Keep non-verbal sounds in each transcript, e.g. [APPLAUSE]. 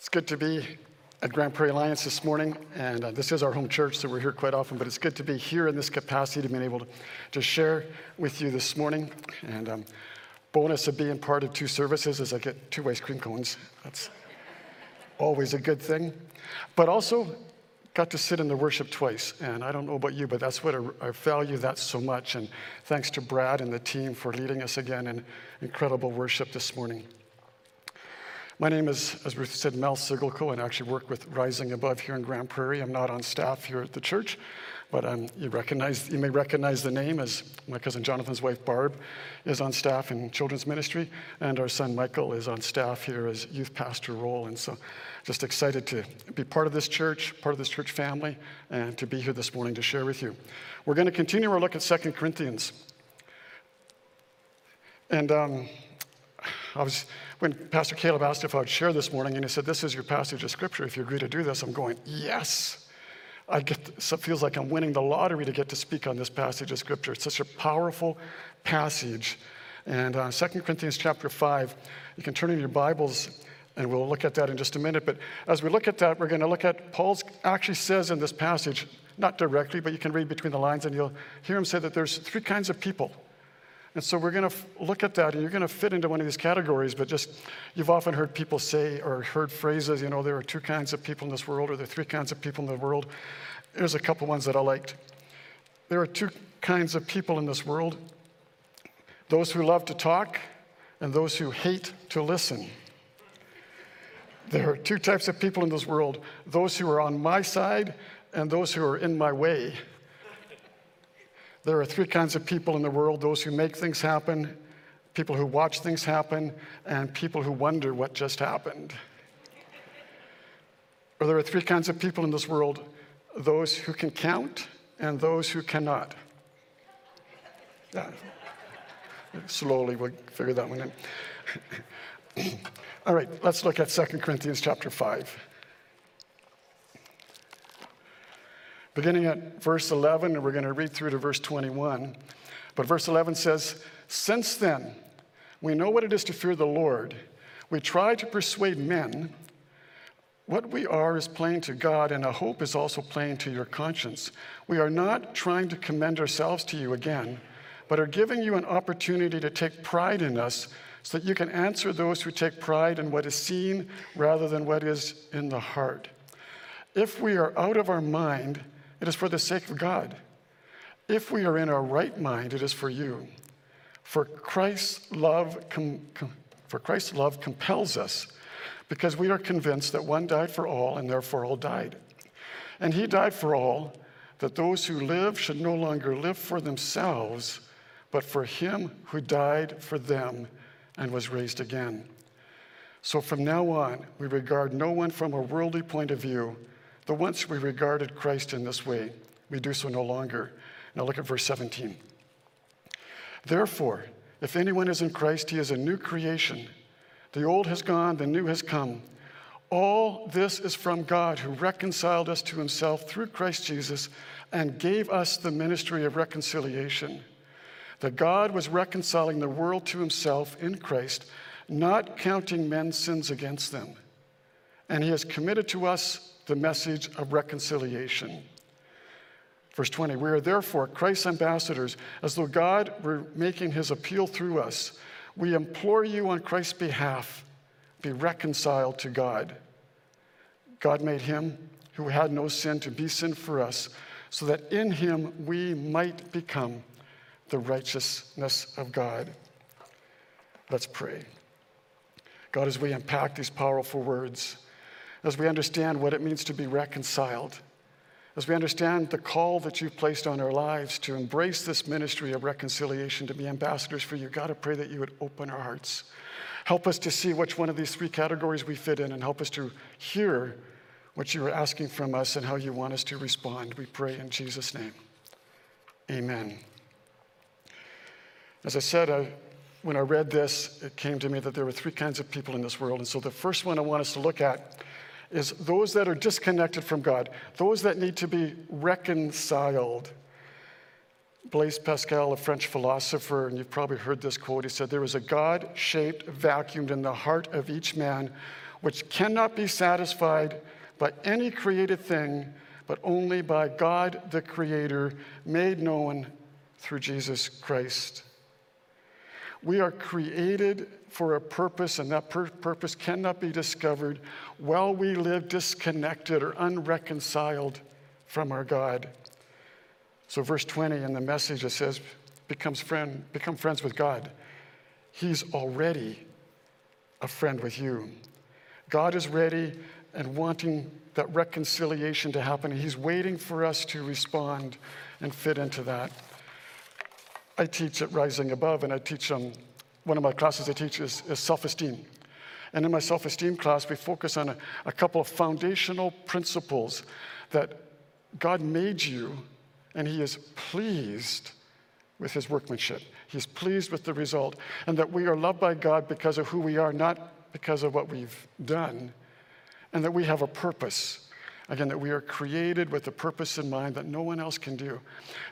It's good to be at Grand Prairie Alliance this morning, and uh, this is our home church, so we're here quite often, but it's good to be here in this capacity to be able to, to share with you this morning. And um, bonus of being part of two services is I get two ice cream cones. That's always a good thing. But also, got to sit in the worship twice, and I don't know about you, but that's what I, I value that so much. And thanks to Brad and the team for leading us again in incredible worship this morning. My name is, as Ruth said, Mel Sigelko, and I actually work with Rising Above here in Grand Prairie. I'm not on staff here at the church, but um, you, recognize, you may recognize the name as my cousin Jonathan's wife, Barb, is on staff in children's ministry, and our son Michael is on staff here as youth pastor role. And so just excited to be part of this church, part of this church family, and to be here this morning to share with you. We're going to continue our look at Second Corinthians. And um, I was when Pastor Caleb asked if I would share this morning, and he said, This is your passage of scripture. If you agree to do this, I'm going, Yes. I get, it feels like I'm winning the lottery to get to speak on this passage of scripture. It's such a powerful passage. And uh, 2 Corinthians chapter 5, you can turn in your Bibles and we'll look at that in just a minute. But as we look at that, we're going to look at Paul's actually says in this passage, not directly, but you can read between the lines and you'll hear him say that there's three kinds of people and so we're going to look at that, and you're going to fit into one of these categories, but just you've often heard people say or heard phrases, you know, there are two kinds of people in this world, or there are three kinds of people in the world. There's a couple ones that I liked. There are two kinds of people in this world those who love to talk, and those who hate to listen. There are two types of people in this world those who are on my side, and those who are in my way. There are three kinds of people in the world those who make things happen, people who watch things happen, and people who wonder what just happened. Or there are three kinds of people in this world those who can count and those who cannot. Yeah. Slowly, we'll figure that one in. [CLEARS THROAT] All right, let's look at 2 Corinthians chapter 5. Beginning at verse 11, and we're going to read through to verse 21. But verse 11 says, Since then, we know what it is to fear the Lord. We try to persuade men. What we are is plain to God, and a hope is also plain to your conscience. We are not trying to commend ourselves to you again, but are giving you an opportunity to take pride in us so that you can answer those who take pride in what is seen rather than what is in the heart. If we are out of our mind, it is for the sake of God. If we are in our right mind, it is for you. For Christ's love, com- com- for Christ's love compels us, because we are convinced that one died for all, and therefore all died. And he died for all, that those who live should no longer live for themselves, but for him who died for them and was raised again. So from now on, we regard no one from a worldly point of view. The once we regarded Christ in this way, we do so no longer. Now look at verse 17. Therefore, if anyone is in Christ, he is a new creation. The old has gone, the new has come. All this is from God who reconciled us to himself through Christ Jesus and gave us the ministry of reconciliation. That God was reconciling the world to himself in Christ, not counting men's sins against them. And he has committed to us the message of reconciliation. Verse 20, we are therefore Christ's ambassadors, as though God were making his appeal through us. We implore you on Christ's behalf, be reconciled to God. God made him who had no sin to be sin for us, so that in him we might become the righteousness of God. Let's pray. God, as we unpack these powerful words, as we understand what it means to be reconciled, as we understand the call that you've placed on our lives to embrace this ministry of reconciliation, to be ambassadors for you, God, I pray that you would open our hearts. Help us to see which one of these three categories we fit in and help us to hear what you are asking from us and how you want us to respond. We pray in Jesus' name. Amen. As I said, I, when I read this, it came to me that there were three kinds of people in this world. And so the first one I want us to look at is those that are disconnected from God, those that need to be reconciled. Blaise Pascal, a French philosopher, and you've probably heard this quote, he said, There is a God shaped vacuum in the heart of each man which cannot be satisfied by any created thing, but only by God the Creator, made known through Jesus Christ. We are created for a purpose, and that pur- purpose cannot be discovered while we live disconnected or unreconciled from our God. So, verse 20 in the message it says, becomes friend, become friends with God. He's already a friend with you. God is ready and wanting that reconciliation to happen. He's waiting for us to respond and fit into that. I teach at Rising Above, and I teach um, one of my classes I teach is, is self esteem. And in my self esteem class, we focus on a, a couple of foundational principles that God made you, and He is pleased with His workmanship. He's pleased with the result, and that we are loved by God because of who we are, not because of what we've done, and that we have a purpose. Again, that we are created with a purpose in mind that no one else can do.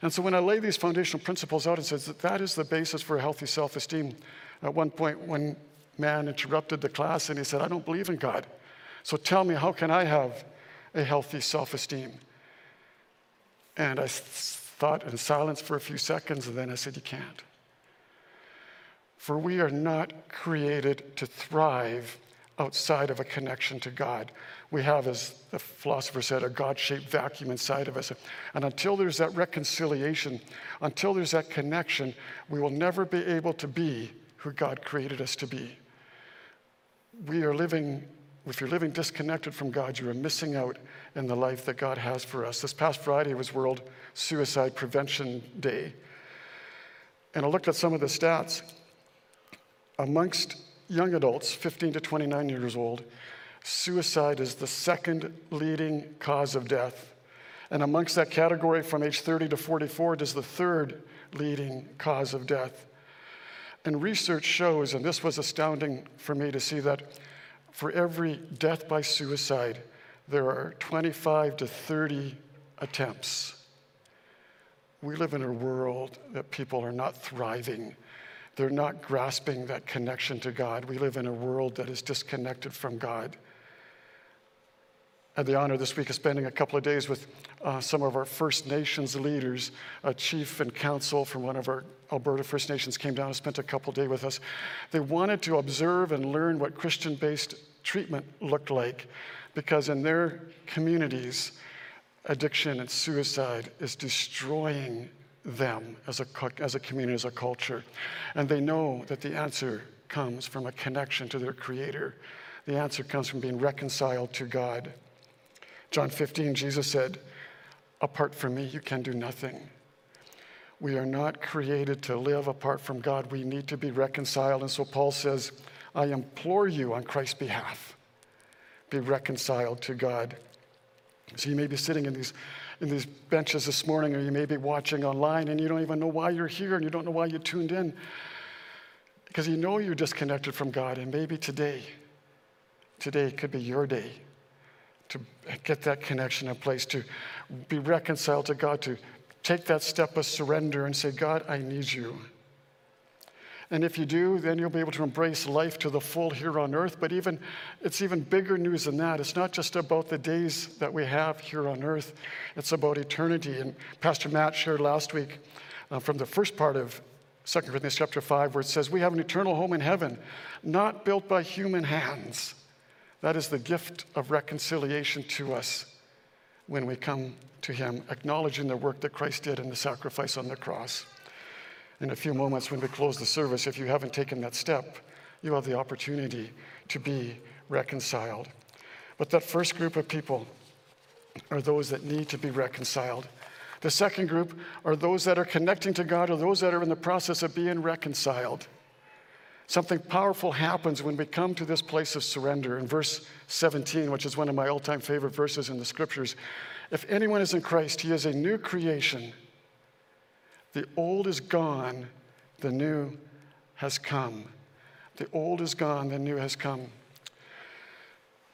And so when I lay these foundational principles out, and says that that is the basis for a healthy self esteem. At one point, one man interrupted the class and he said, I don't believe in God. So tell me, how can I have a healthy self esteem? And I thought in silence for a few seconds, and then I said, You can't. For we are not created to thrive outside of a connection to God. We have, as the philosopher said, a God shaped vacuum inside of us. And until there's that reconciliation, until there's that connection, we will never be able to be who God created us to be. We are living, if you're living disconnected from God, you are missing out in the life that God has for us. This past Friday was World Suicide Prevention Day. And I looked at some of the stats. Amongst young adults, 15 to 29 years old, suicide is the second leading cause of death. And amongst that category, from age 30 to 44, it is the third leading cause of death. And research shows, and this was astounding for me to see, that for every death by suicide, there are 25 to 30 attempts. We live in a world that people are not thriving they're not grasping that connection to God. We live in a world that is disconnected from God. I had the honor this week of spending a couple of days with uh, some of our First Nations leaders. A chief and council from one of our Alberta First Nations came down and spent a couple of days with us. They wanted to observe and learn what Christian based treatment looked like because in their communities, addiction and suicide is destroying them as a, as a community, as a culture. And they know that the answer comes from a connection to their Creator. The answer comes from being reconciled to God. John 15, Jesus said, Apart from me, you can do nothing. We are not created to live apart from God. We need to be reconciled. And so Paul says, I implore you on Christ's behalf, be reconciled to God. So you may be sitting in these in these benches this morning, or you may be watching online and you don't even know why you're here and you don't know why you tuned in. Because you know you're disconnected from God, and maybe today, today could be your day to get that connection in place, to be reconciled to God, to take that step of surrender and say, God, I need you. And if you do, then you'll be able to embrace life to the full here on earth. But even it's even bigger news than that. It's not just about the days that we have here on earth, it's about eternity. And Pastor Matt shared last week uh, from the first part of 2 Corinthians chapter 5, where it says, We have an eternal home in heaven, not built by human hands. That is the gift of reconciliation to us when we come to Him, acknowledging the work that Christ did in the sacrifice on the cross in a few moments when we close the service, if you haven't taken that step, you have the opportunity to be reconciled. But that first group of people are those that need to be reconciled. The second group are those that are connecting to God or those that are in the process of being reconciled. Something powerful happens when we come to this place of surrender. In verse 17, which is one of my all time favorite verses in the scriptures, if anyone is in Christ, he is a new creation. The old is gone, the new has come. The old is gone, the new has come.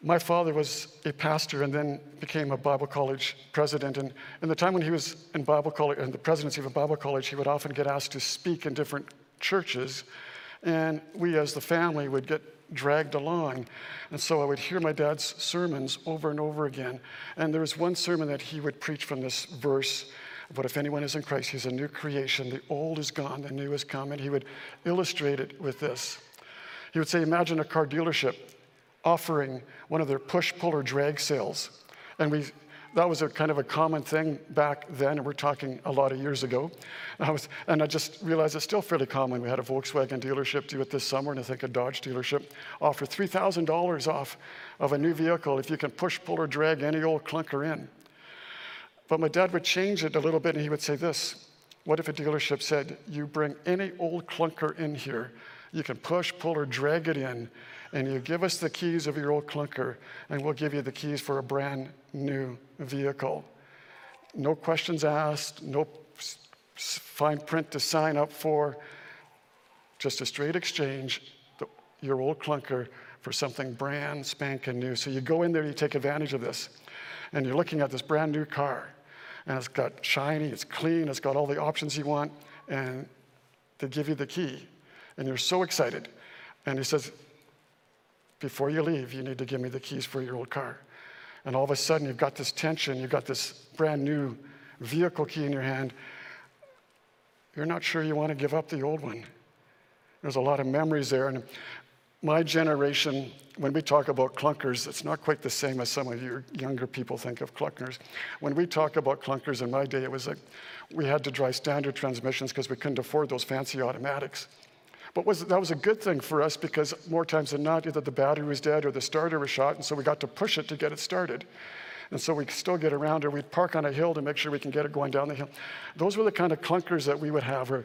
My father was a pastor and then became a Bible college president. And in the time when he was in Bible college, in the presidency of a Bible college, he would often get asked to speak in different churches. And we, as the family, would get dragged along. And so I would hear my dad's sermons over and over again. And there was one sermon that he would preach from this verse but if anyone is in Christ, he's a new creation. The old is gone, the new has come. And he would illustrate it with this. He would say, Imagine a car dealership offering one of their push, pull, or drag sales. And we, that was a kind of a common thing back then, and we're talking a lot of years ago. I was, and I just realized it's still fairly common. We had a Volkswagen dealership do it this summer, and I think a Dodge dealership offer $3,000 off of a new vehicle if you can push, pull, or drag any old clunker in. But my dad would change it a little bit, and he would say this What if a dealership said, You bring any old clunker in here, you can push, pull, or drag it in, and you give us the keys of your old clunker, and we'll give you the keys for a brand new vehicle. No questions asked, no fine print to sign up for, just a straight exchange, your old clunker for something brand spanking new. So you go in there, you take advantage of this, and you're looking at this brand new car, and it's got shiny, it's clean, it's got all the options you want, and they give you the key, and you're so excited. And he says, Before you leave, you need to give me the keys for your old car. And all of a sudden, you've got this tension, you've got this brand new vehicle key in your hand. You're not sure you want to give up the old one. There's a lot of memories there. And my generation, when we talk about clunkers, it's not quite the same as some of your younger people think of clunkers. When we talk about clunkers in my day, it was like we had to drive standard transmissions because we couldn't afford those fancy automatics. But was, that was a good thing for us because more times than not, either the battery was dead or the starter was shot, and so we got to push it to get it started. And so we could still get around, or we'd park on a hill to make sure we can get it going down the hill. Those were the kind of clunkers that we would have, or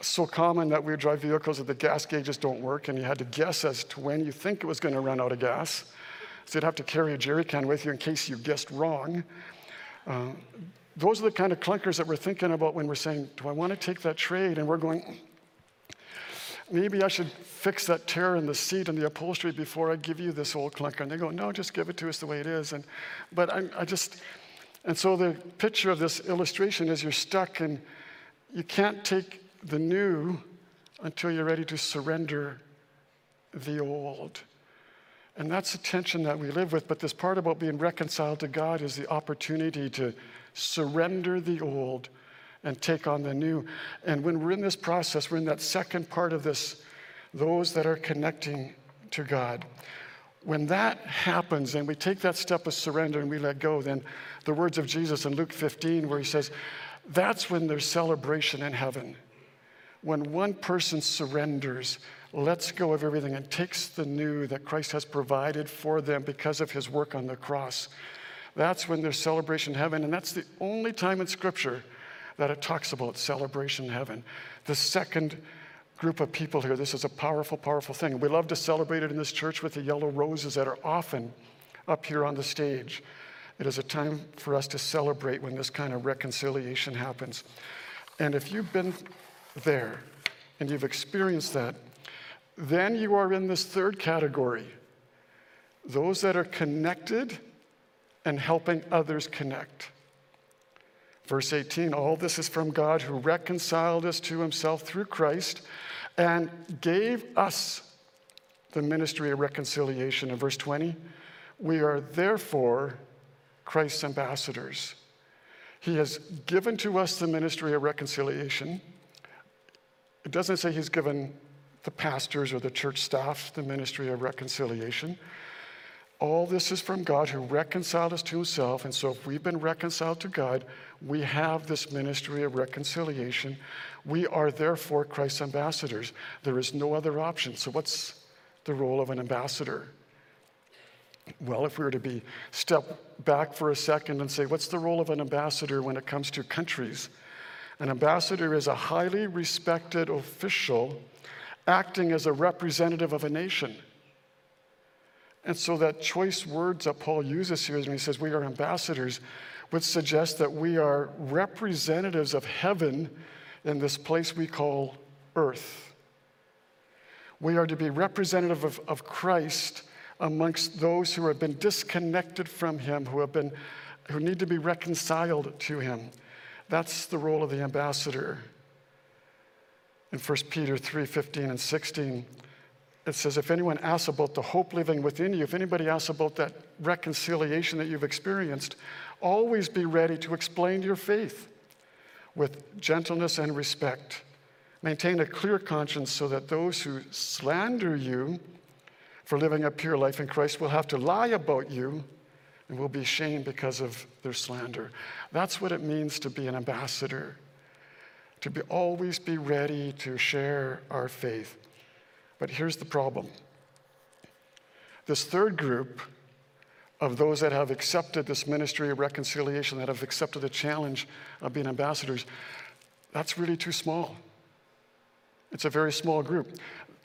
so common that we would drive vehicles that the gas gauges don't work, and you had to guess as to when you think it was going to run out of gas. So you'd have to carry a jerry can with you in case you guessed wrong. Uh, those are the kind of clunkers that we're thinking about when we're saying, Do I want to take that trade? And we're going, Maybe I should fix that tear in the seat and the upholstery before I give you this old clunker. And they go, No, just give it to us the way it is. And, but I, I just, and so the picture of this illustration is you're stuck and you can't take the new until you're ready to surrender the old. And that's the tension that we live with. But this part about being reconciled to God is the opportunity to surrender the old and take on the new. And when we're in this process, we're in that second part of this, those that are connecting to God. When that happens and we take that step of surrender and we let go, then the words of Jesus in Luke 15, where he says, that's when there's celebration in heaven when one person surrenders, lets go of everything, and takes the new that Christ has provided for them because of his work on the cross, that's when there's celebration heaven. And that's the only time in Scripture that it talks about celebration heaven. The second group of people here, this is a powerful, powerful thing. We love to celebrate it in this church with the yellow roses that are often up here on the stage. It is a time for us to celebrate when this kind of reconciliation happens. And if you've been there and you've experienced that, then you are in this third category those that are connected and helping others connect. Verse 18 All this is from God who reconciled us to himself through Christ and gave us the ministry of reconciliation. In verse 20, we are therefore Christ's ambassadors. He has given to us the ministry of reconciliation. It doesn't say he's given the pastors or the church staff the ministry of reconciliation. All this is from God who reconciled us to himself. And so, if we've been reconciled to God, we have this ministry of reconciliation. We are therefore Christ's ambassadors. There is no other option. So, what's the role of an ambassador? Well, if we were to be step back for a second and say, what's the role of an ambassador when it comes to countries? An ambassador is a highly respected official acting as a representative of a nation. And so, that choice words that Paul uses here when he says we are ambassadors would suggest that we are representatives of heaven in this place we call earth. We are to be representative of, of Christ amongst those who have been disconnected from him, who, have been, who need to be reconciled to him. That's the role of the ambassador. In 1 Peter 3 15 and 16, it says, if anyone asks about the hope living within you, if anybody asks about that reconciliation that you've experienced, always be ready to explain your faith with gentleness and respect. Maintain a clear conscience so that those who slander you for living a pure life in Christ will have to lie about you and will be shamed because of their slander. That's what it means to be an ambassador, to be, always be ready to share our faith. But here's the problem this third group of those that have accepted this ministry of reconciliation, that have accepted the challenge of being ambassadors, that's really too small. It's a very small group.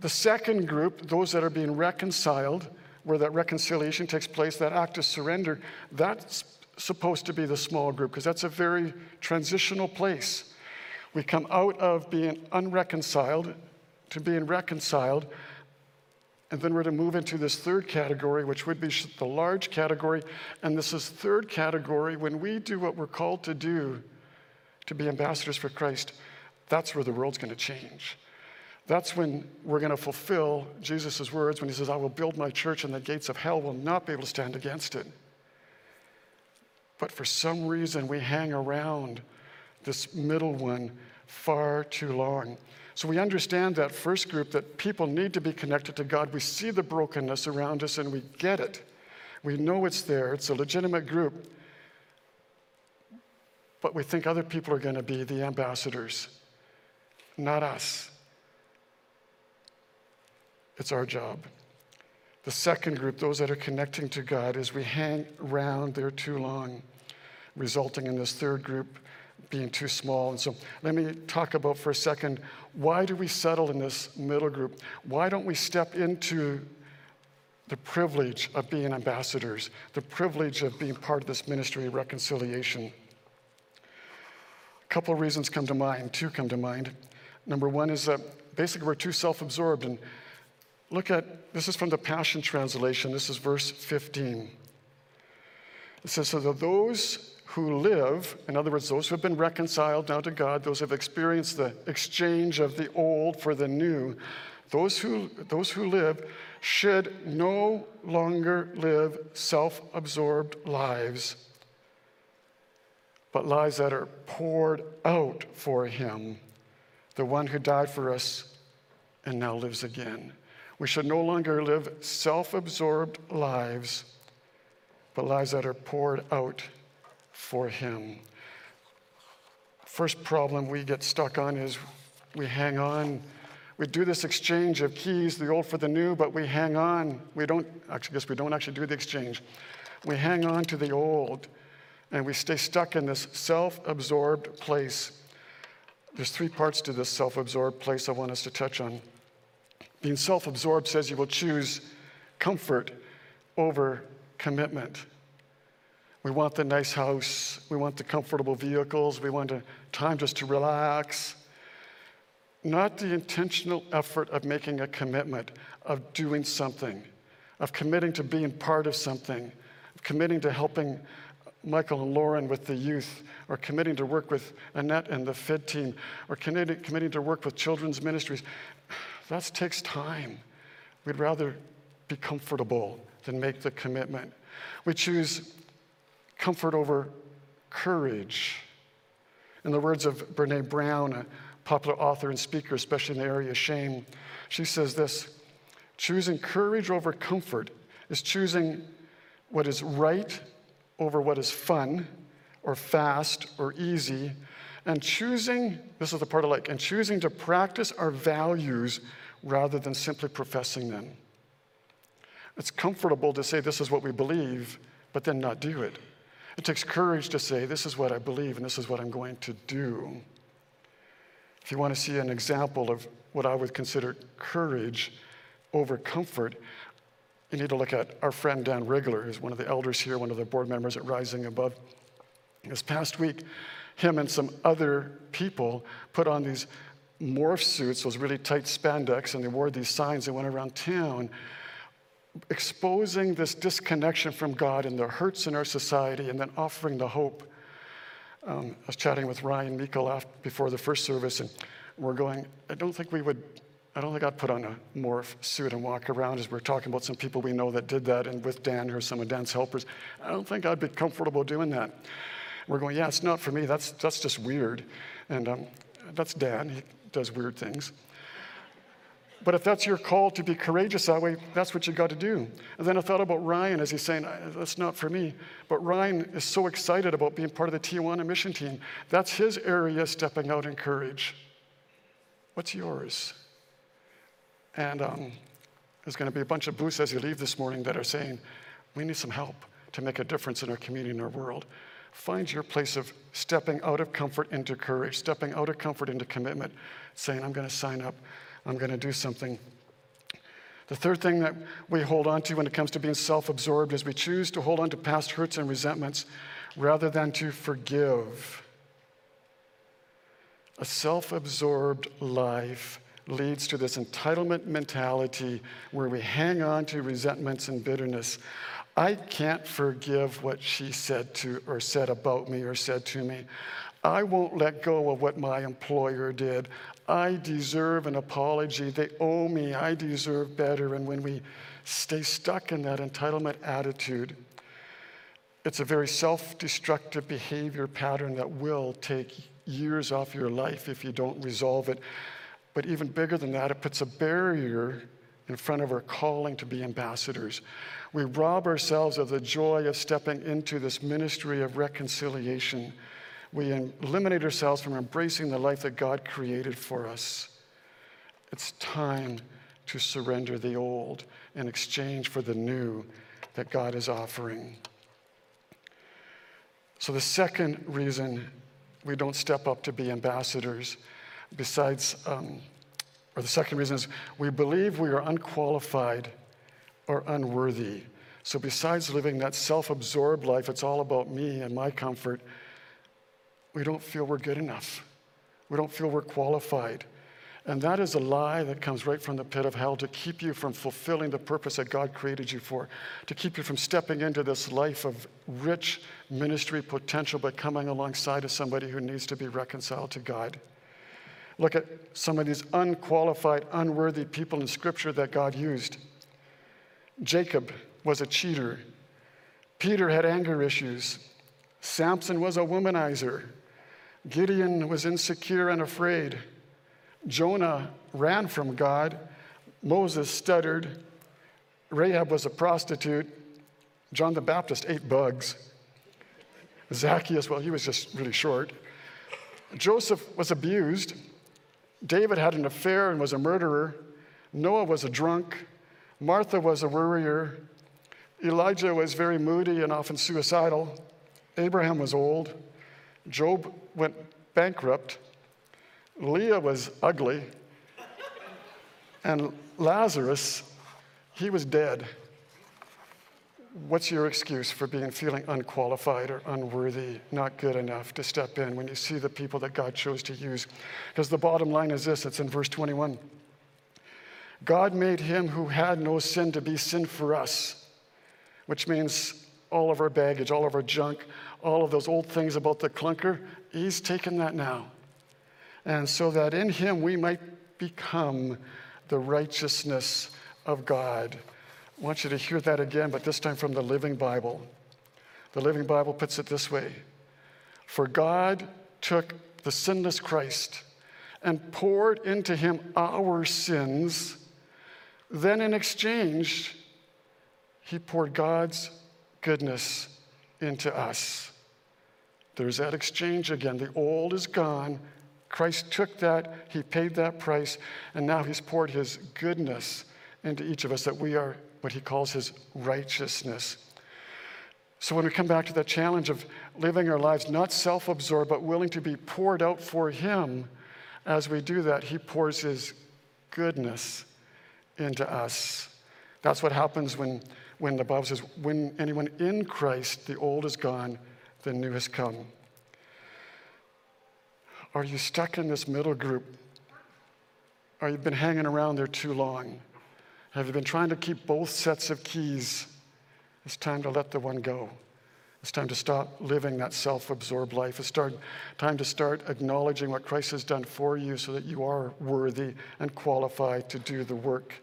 The second group, those that are being reconciled, where that reconciliation takes place, that act of surrender, that's supposed to be the small group because that's a very transitional place. We come out of being unreconciled to being reconciled, and then we're to move into this third category, which would be the large category. And this is third category when we do what we're called to do to be ambassadors for Christ, that's where the world's going to change. That's when we're going to fulfill Jesus' words when he says, I will build my church and the gates of hell will not be able to stand against it. But for some reason, we hang around this middle one far too long. So we understand that first group that people need to be connected to God. We see the brokenness around us and we get it. We know it's there, it's a legitimate group. But we think other people are going to be the ambassadors, not us. It's our job. The second group, those that are connecting to God, is we hang around there too long, resulting in this third group being too small. And so let me talk about for a second why do we settle in this middle group? Why don't we step into the privilege of being ambassadors, the privilege of being part of this ministry of reconciliation? A couple of reasons come to mind, two come to mind. Number one is that basically we're too self absorbed and Look at this is from the Passion Translation. This is verse 15. It says, So those who live, in other words, those who have been reconciled now to God, those who have experienced the exchange of the old for the new, those who, those who live should no longer live self absorbed lives, but lives that are poured out for Him, the one who died for us and now lives again. We should no longer live self absorbed lives, but lives that are poured out for Him. First problem we get stuck on is we hang on. We do this exchange of keys, the old for the new, but we hang on. We don't, actually, I guess we don't actually do the exchange. We hang on to the old and we stay stuck in this self absorbed place. There's three parts to this self absorbed place I want us to touch on. Being self absorbed says you will choose comfort over commitment. We want the nice house, we want the comfortable vehicles, we want time just to relax. Not the intentional effort of making a commitment, of doing something, of committing to being part of something, of committing to helping Michael and Lauren with the youth, or committing to work with Annette and the FID team, or committing to work with children's ministries. That takes time. We'd rather be comfortable than make the commitment. We choose comfort over courage. In the words of Brene Brown, a popular author and speaker, especially in the area of shame, she says this choosing courage over comfort is choosing what is right over what is fun or fast or easy and choosing, this is the part I like, and choosing to practice our values rather than simply professing them. It's comfortable to say this is what we believe, but then not do it. It takes courage to say, This is what I believe and this is what I'm going to do. If you want to see an example of what I would consider courage over comfort, you need to look at our friend Dan Rigler, who's one of the elders here, one of the board members at Rising Above. This past week, him and some other people put on these morph suits, those really tight spandex, and they wore these signs. They went around town exposing this disconnection from God and the hurts in our society and then offering the hope. Um, I was chatting with Ryan Meikle before the first service, and we're going, I don't think we would I don't think I'd put on a morph suit and walk around as we're talking about some people we know that did that and with Dan or some of Dan's helpers. I don't think I'd be comfortable doing that. We're going, yeah, it's not for me. That's, that's just weird. And um, that's Dan. He does weird things. But if that's your call to be courageous that way, that's what you got to do. And then I thought about Ryan as he's saying, that's not for me. But Ryan is so excited about being part of the Tijuana mission team. That's his area stepping out in courage. What's yours? And um, there's going to be a bunch of booths as you leave this morning that are saying, we need some help to make a difference in our community and our world. Find your place of stepping out of comfort into courage, stepping out of comfort into commitment, saying, I'm going to sign up, I'm going to do something. The third thing that we hold on to when it comes to being self absorbed is we choose to hold on to past hurts and resentments rather than to forgive. A self absorbed life leads to this entitlement mentality where we hang on to resentments and bitterness. I can't forgive what she said to or said about me or said to me. I won't let go of what my employer did. I deserve an apology. They owe me. I deserve better. And when we stay stuck in that entitlement attitude, it's a very self destructive behavior pattern that will take years off your life if you don't resolve it. But even bigger than that, it puts a barrier in front of our calling to be ambassadors. We rob ourselves of the joy of stepping into this ministry of reconciliation. We eliminate ourselves from embracing the life that God created for us. It's time to surrender the old in exchange for the new that God is offering. So, the second reason we don't step up to be ambassadors, besides, um, or the second reason is we believe we are unqualified or unworthy. So, besides living that self absorbed life, it's all about me and my comfort, we don't feel we're good enough. We don't feel we're qualified. And that is a lie that comes right from the pit of hell to keep you from fulfilling the purpose that God created you for, to keep you from stepping into this life of rich ministry potential by coming alongside of somebody who needs to be reconciled to God. Look at some of these unqualified, unworthy people in Scripture that God used. Jacob was a cheater. Peter had anger issues. Samson was a womanizer. Gideon was insecure and afraid. Jonah ran from God. Moses stuttered. Rahab was a prostitute. John the Baptist ate bugs. Zacchaeus, well, he was just really short. Joseph was abused. David had an affair and was a murderer. Noah was a drunk. Martha was a worrier. Elijah was very moody and often suicidal. Abraham was old. Job went bankrupt. Leah was ugly. And Lazarus, he was dead. What's your excuse for being feeling unqualified or unworthy, not good enough to step in when you see the people that God chose to use? Because the bottom line is this it's in verse 21. God made him who had no sin to be sin for us, which means all of our baggage, all of our junk, all of those old things about the clunker, he's taken that now. And so that in him we might become the righteousness of God. I want you to hear that again, but this time from the Living Bible. The Living Bible puts it this way For God took the sinless Christ and poured into him our sins. Then, in exchange, he poured God's goodness into us. There's that exchange again. The old is gone. Christ took that, he paid that price, and now he's poured his goodness into each of us that we are what he calls his righteousness. So when we come back to that challenge of living our lives not self absorbed, but willing to be poured out for him, as we do that, he pours his goodness into us. That's what happens when, when the Bible says, when anyone in Christ, the old is gone, the new has come. Are you stuck in this middle group? Are you been hanging around there too long? Have you been trying to keep both sets of keys? It's time to let the one go. It's time to stop living that self absorbed life. It's start, time to start acknowledging what Christ has done for you so that you are worthy and qualified to do the work.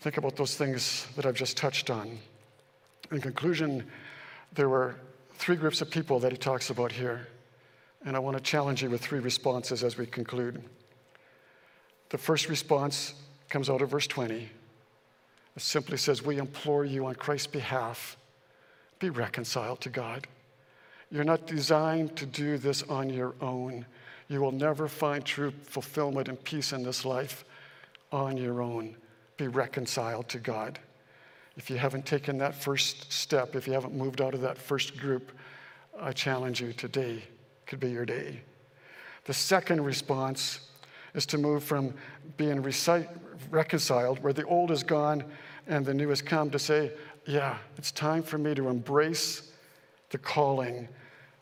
Think about those things that I've just touched on. In conclusion, there were three groups of people that he talks about here. And I want to challenge you with three responses as we conclude. The first response comes out of verse 20. It simply says, We implore you on Christ's behalf, be reconciled to God. You're not designed to do this on your own. You will never find true fulfillment and peace in this life on your own. Be reconciled to God. If you haven't taken that first step, if you haven't moved out of that first group, I challenge you today could be your day. The second response is to move from being recite, reconciled, where the old is gone and the new has come, to say, yeah, it's time for me to embrace the calling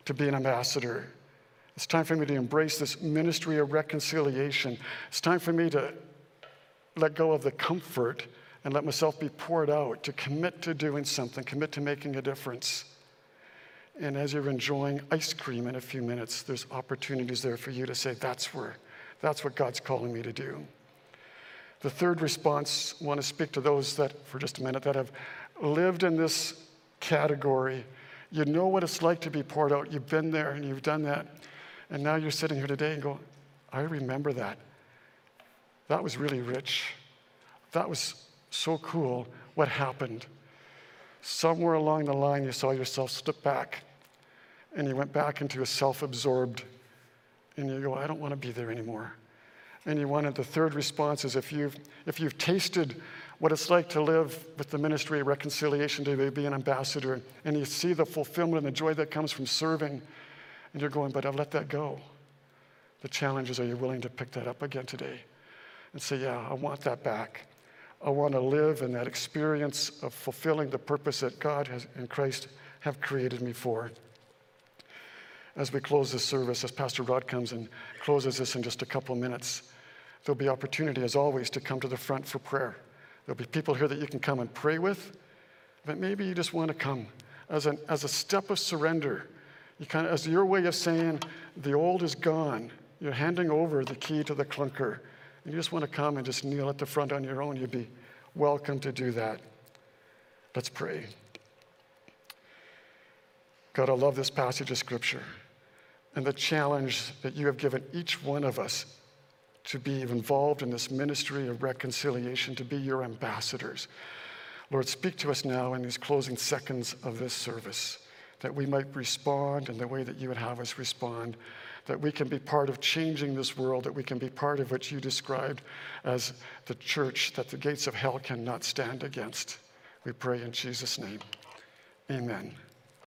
to be an ambassador. It's time for me to embrace this ministry of reconciliation. It's time for me to let go of the comfort and let myself be poured out, to commit to doing something, commit to making a difference. And as you're enjoying ice cream in a few minutes, there's opportunities there for you to say, that's where, that's what God's calling me to do. The third response, I want to speak to those that, for just a minute, that have lived in this category. You know what it's like to be poured out. You've been there and you've done that. And now you're sitting here today and go, I remember that. That was really rich. That was so cool what happened. Somewhere along the line, you saw yourself slip back and you went back into a self absorbed, and you go, I don't want to be there anymore. And you wanted the third response is if you've, if you've tasted what it's like to live with the ministry of reconciliation, to be an ambassador, and you see the fulfillment and the joy that comes from serving, and you're going, but I've let that go. The challenge is, are you willing to pick that up again today and say, yeah, I want that back? I want to live in that experience of fulfilling the purpose that God has, in Christ have created me for. As we close this service, as Pastor Rod comes and closes this in just a couple of minutes, there'll be opportunity, as always, to come to the front for prayer. There'll be people here that you can come and pray with, but maybe you just want to come as, an, as a step of surrender. You kind of, as your way of saying, the old is gone. You're handing over the key to the clunker And you just want to come and just kneel at the front on your own, you'd be welcome to do that. Let's pray. God, I love this passage of Scripture and the challenge that you have given each one of us to be involved in this ministry of reconciliation, to be your ambassadors. Lord, speak to us now in these closing seconds of this service that we might respond in the way that you would have us respond that we can be part of changing this world, that we can be part of what you described as the church that the gates of hell cannot stand against. We pray in Jesus' name. Amen.